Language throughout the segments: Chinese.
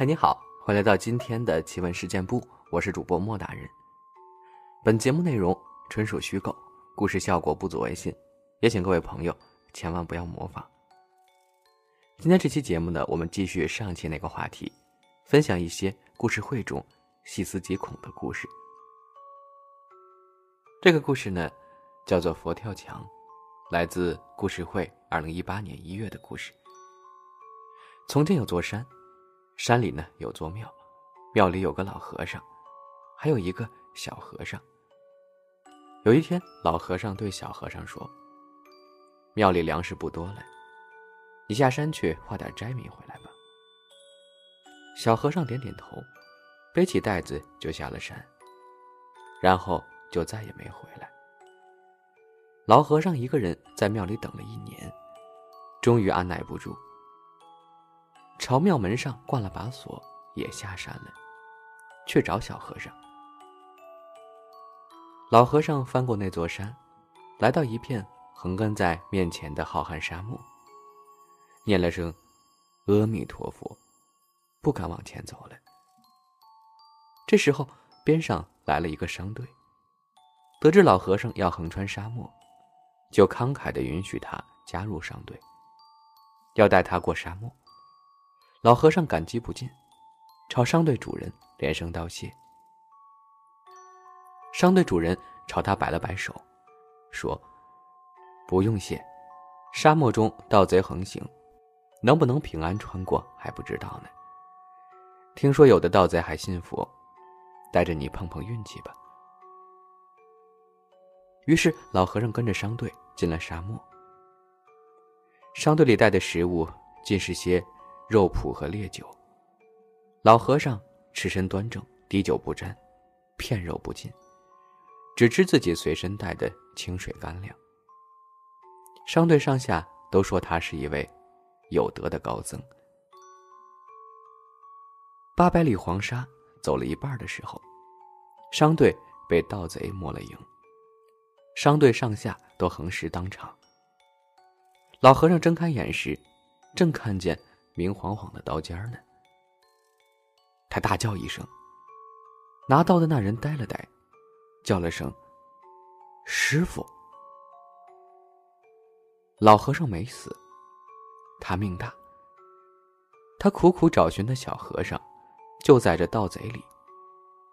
嗨，你好，欢迎来到今天的奇闻事件部，我是主播莫大人。本节目内容纯属虚构，故事效果不足为信，也请各位朋友千万不要模仿。今天这期节目呢，我们继续上期那个话题，分享一些故事会中细思极恐的故事。这个故事呢，叫做佛跳墙，来自故事会二零一八年一月的故事。从前有座山，山里呢有座庙，庙里有个老和尚，还有一个小和尚。有一天，老和尚对小和尚说：“庙里粮食不多了，你下山去化点斋米回来吧。”小和尚点点头，背起袋子就下了山，然后就再也没回来。老和尚一个人在庙里等了一年，终于按耐不住。朝庙门上挂了把锁，也下山了，去找小和尚。老和尚翻过那座山，来到一片横亘在面前的浩瀚沙漠，念了声“阿弥陀佛”，不敢往前走了。这时候，边上来了一个商队，得知老和尚要横穿沙漠，就慷慨的允许他加入商队，要带他过沙漠。老和尚感激不尽，朝商队主人连声道谢。商队主人朝他摆了摆手，说：“不用谢，沙漠中盗贼横行，能不能平安穿过还不知道呢。听说有的盗贼还信佛，带着你碰碰运气吧。”于是老和尚跟着商队进了沙漠。商队里带的食物尽是些。肉脯和烈酒。老和尚持身端正，滴酒不沾，片肉不进，只吃自己随身带的清水干粮。商队上下都说他是一位有德的高僧。八百里黄沙走了一半的时候，商队被盗贼摸了营，商队上下都横尸当场。老和尚睁开眼时，正看见。明晃晃的刀尖呢！他大叫一声，拿刀的那人呆了呆，叫了声“师傅”。老和尚没死，他命大。他苦苦找寻的小和尚，就在这盗贼里，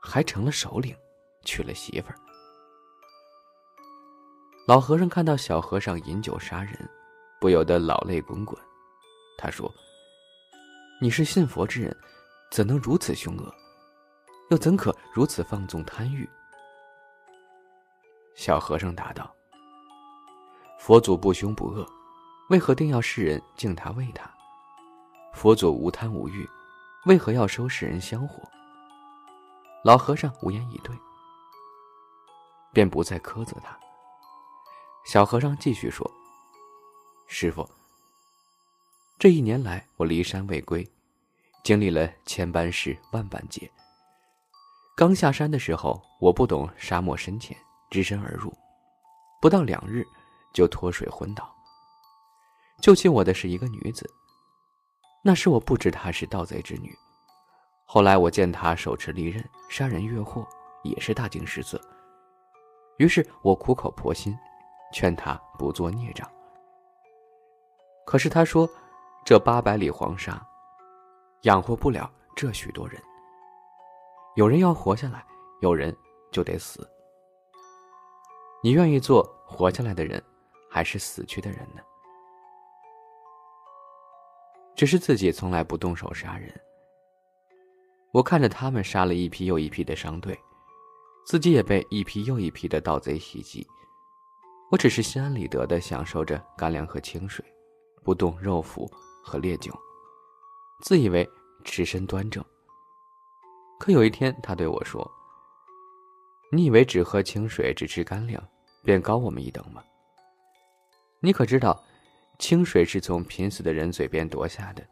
还成了首领，娶了媳妇儿。老和尚看到小和尚饮酒杀人，不由得老泪滚滚。他说。你是信佛之人，怎能如此凶恶？又怎可如此放纵贪欲？小和尚答道：“佛祖不凶不恶，为何定要世人敬他畏他？佛祖无贪无欲，为何要收世人香火？”老和尚无言以对，便不再苛责他。小和尚继续说：“师傅。”这一年来，我离山未归，经历了千般事、万般劫。刚下山的时候，我不懂沙漠深浅，只身而入，不到两日就脱水昏倒。救起我的是一个女子，那时我不知她是盗贼之女。后来我见她手持利刃杀人越货，也是大惊失色。于是我苦口婆心，劝她不做孽障。可是她说。这八百里黄沙，养活不了这许多人。有人要活下来，有人就得死。你愿意做活下来的人，还是死去的人呢？只是自己从来不动手杀人。我看着他们杀了一批又一批的商队，自己也被一批又一批的盗贼袭击。我只是心安理得的享受着干粮和清水，不动肉脯。和烈酒，自以为持身端正。可有一天，他对我说：“你以为只喝清水、只吃干粮，便高我们一等吗？你可知道，清水是从贫死的人嘴边夺下的，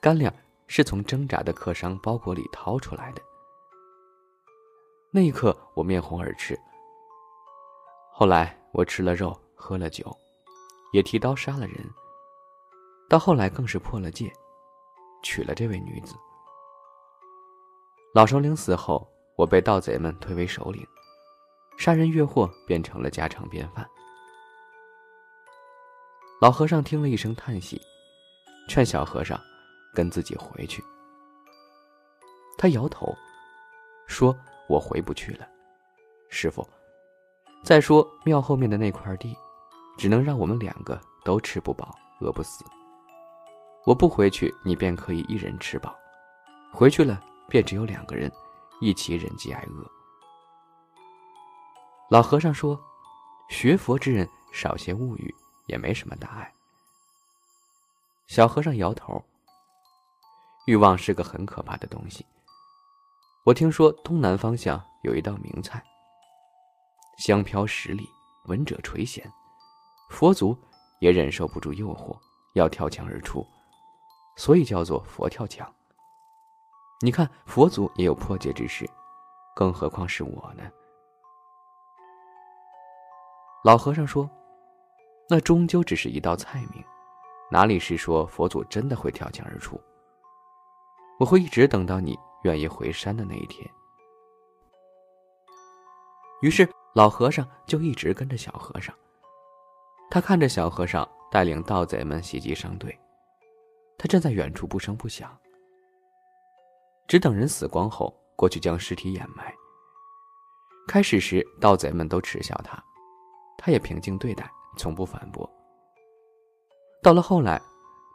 干粮是从挣扎的客商包裹里掏出来的。”那一刻，我面红耳赤。后来，我吃了肉，喝了酒，也提刀杀了人。到后来更是破了戒，娶了这位女子。老首领死后，我被盗贼们推为首领，杀人越货变成了家常便饭。老和尚听了一声叹息，劝小和尚跟自己回去。他摇头，说：“我回不去了，师傅。再说庙后面的那块地，只能让我们两个都吃不饱，饿不死。我不回去，你便可以一人吃饱；回去了，便只有两个人，一起忍饥挨饿。”老和尚说：“学佛之人少些物欲。”也没什么大碍。小和尚摇头。欲望是个很可怕的东西。我听说东南方向有一道名菜，香飘十里，闻者垂涎，佛祖也忍受不住诱惑，要跳墙而出，所以叫做佛跳墙。你看佛祖也有破戒之事，更何况是我呢？老和尚说。那终究只是一道菜名，哪里是说佛祖真的会跳墙而出？我会一直等到你愿意回山的那一天。于是老和尚就一直跟着小和尚。他看着小和尚带领盗贼们袭击商队，他站在远处不声不响，只等人死光后过去将尸体掩埋。开始时盗贼们都耻笑他，他也平静对待。从不反驳。到了后来，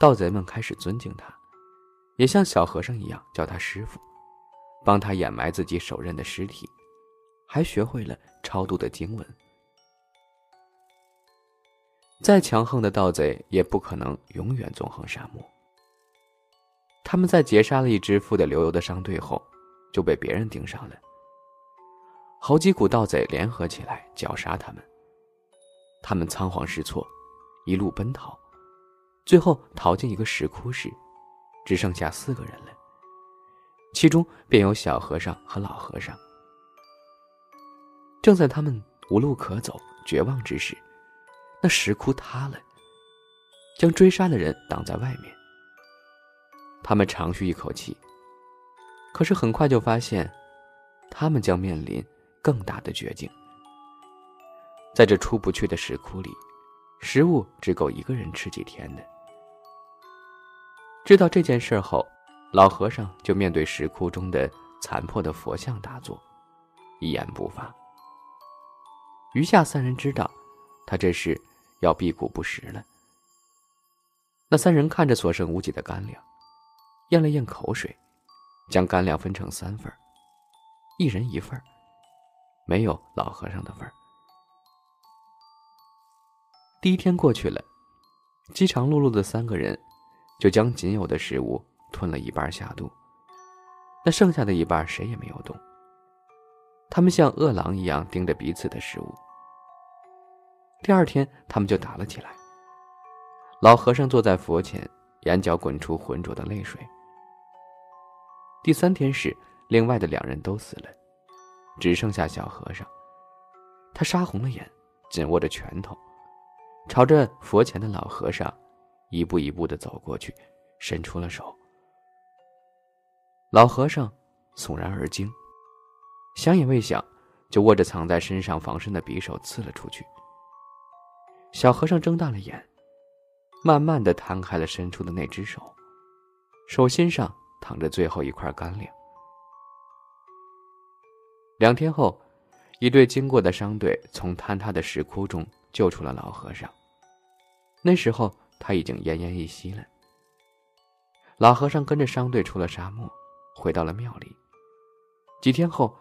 盗贼们开始尊敬他，也像小和尚一样叫他师傅，帮他掩埋自己手刃的尸体，还学会了超度的经文。再强横的盗贼也不可能永远纵横沙漠。他们在劫杀了一支富得流油的商队后，就被别人盯上了。好几股盗贼联合起来绞杀他们。他们仓皇失措，一路奔逃，最后逃进一个石窟时，只剩下四个人了。其中便有小和尚和老和尚。正在他们无路可走、绝望之时，那石窟塌了，将追杀的人挡在外面。他们长吁一口气，可是很快就发现，他们将面临更大的绝境。在这出不去的石窟里，食物只够一个人吃几天的。知道这件事后，老和尚就面对石窟中的残破的佛像打坐，一言不发。余下三人知道，他这是要辟谷不食了。那三人看着所剩无几的干粮，咽了咽口水，将干粮分成三份一人一份没有老和尚的份儿。第一天过去了，饥肠辘辘的三个人，就将仅有的食物吞了一半下肚。那剩下的一半谁也没有动。他们像饿狼一样盯着彼此的食物。第二天，他们就打了起来。老和尚坐在佛前，眼角滚出浑浊的泪水。第三天时，另外的两人都死了，只剩下小和尚。他杀红了眼，紧握着拳头。朝着佛前的老和尚，一步一步的走过去，伸出了手。老和尚悚然而惊，想也未想，就握着藏在身上防身的匕首刺了出去。小和尚睁大了眼，慢慢的摊开了伸出的那只手，手心上躺着最后一块干粮。两天后，一队经过的商队从坍塌的石窟中。救出了老和尚。那时候他已经奄奄一息了。老和尚跟着商队出了沙漠，回到了庙里。几天后，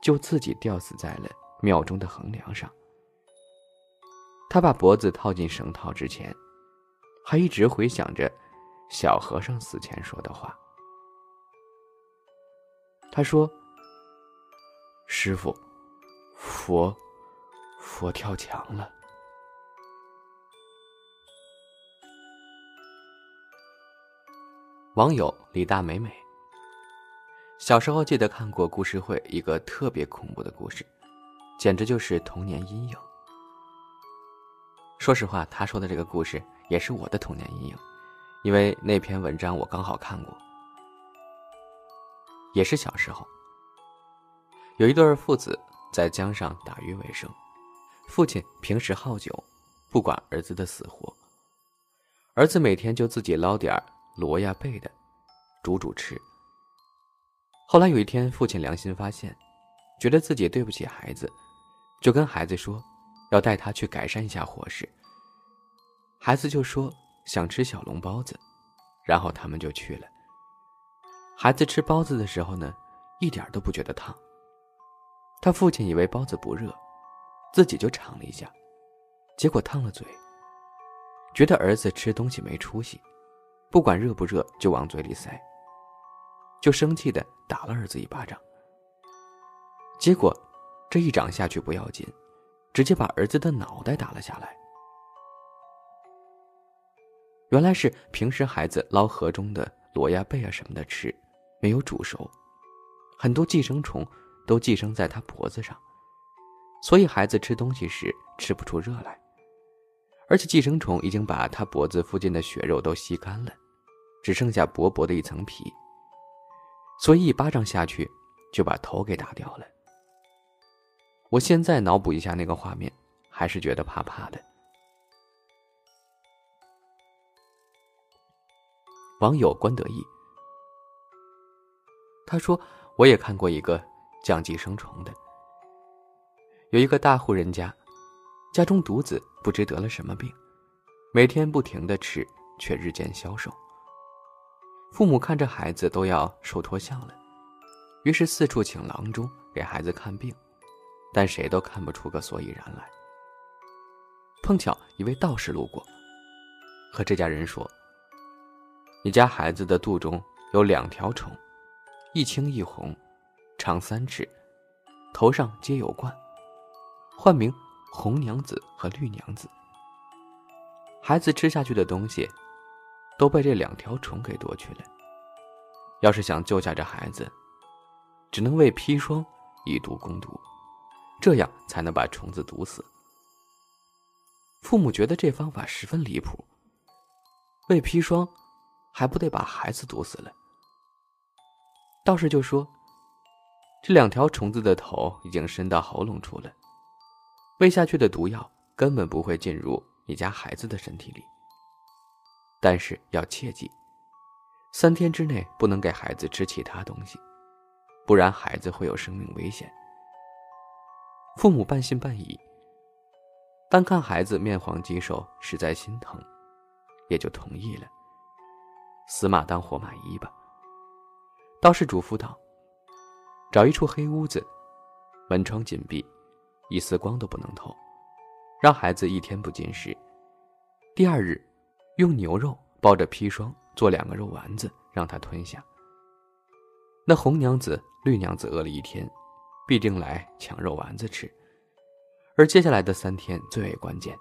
就自己吊死在了庙中的横梁上。他把脖子套进绳套之前，还一直回想着小和尚死前说的话。他说：“师傅，佛，佛跳墙了。”网友李大美美。小时候记得看过故事会一个特别恐怖的故事，简直就是童年阴影。说实话，他说的这个故事也是我的童年阴影，因为那篇文章我刚好看过，也是小时候，有一对父子在江上打鱼为生，父亲平时好酒，不管儿子的死活。儿子每天就自己捞点螺呀贝的，煮煮吃。后来有一天，父亲良心发现，觉得自己对不起孩子，就跟孩子说，要带他去改善一下伙食。孩子就说想吃小笼包子，然后他们就去了。孩子吃包子的时候呢，一点都不觉得烫。他父亲以为包子不热，自己就尝了一下，结果烫了嘴。觉得儿子吃东西没出息，不管热不热就往嘴里塞，就生气的打了儿子一巴掌。结果这一掌下去不要紧，直接把儿子的脑袋打了下来。原来是平时孩子捞河中的螺呀贝啊什么的吃。没有煮熟，很多寄生虫都寄生在他脖子上，所以孩子吃东西时吃不出热来。而且寄生虫已经把他脖子附近的血肉都吸干了，只剩下薄薄的一层皮。所以一巴掌下去就把头给打掉了。我现在脑补一下那个画面，还是觉得怕怕的。网友关得意。他说：“我也看过一个降寄生虫的。有一个大户人家，家中独子不知得了什么病，每天不停的吃，却日渐消瘦。父母看着孩子都要瘦脱相了，于是四处请郎中给孩子看病，但谁都看不出个所以然来。碰巧一位道士路过，和这家人说：‘你家孩子的肚中有两条虫。’”一青一红，长三尺，头上皆有冠，唤名红娘子和绿娘子。孩子吃下去的东西，都被这两条虫给夺去了。要是想救下这孩子，只能喂砒霜以毒攻毒，这样才能把虫子毒死。父母觉得这方法十分离谱，喂砒霜，还不得把孩子毒死了？道士就说：“这两条虫子的头已经伸到喉咙处了，喂下去的毒药根本不会进入你家孩子的身体里。但是要切记，三天之内不能给孩子吃其他东西，不然孩子会有生命危险。”父母半信半疑，单看孩子面黄肌瘦，实在心疼，也就同意了。死马当活马医吧。道士嘱咐道：“找一处黑屋子，门窗紧闭，一丝光都不能透，让孩子一天不进食。第二日，用牛肉包着砒霜做两个肉丸子，让他吞下。那红娘子、绿娘子饿了一天，必定来抢肉丸子吃。而接下来的三天最为关键，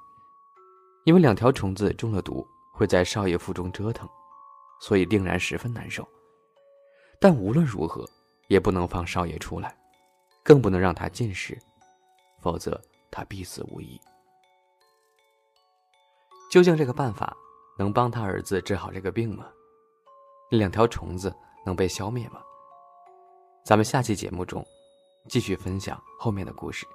因为两条虫子中了毒，会在少爷腹中折腾，所以定然十分难受。”但无论如何，也不能放少爷出来，更不能让他进食，否则他必死无疑。究竟这个办法能帮他儿子治好这个病吗？那两条虫子能被消灭吗？咱们下期节目中继续分享后面的故事。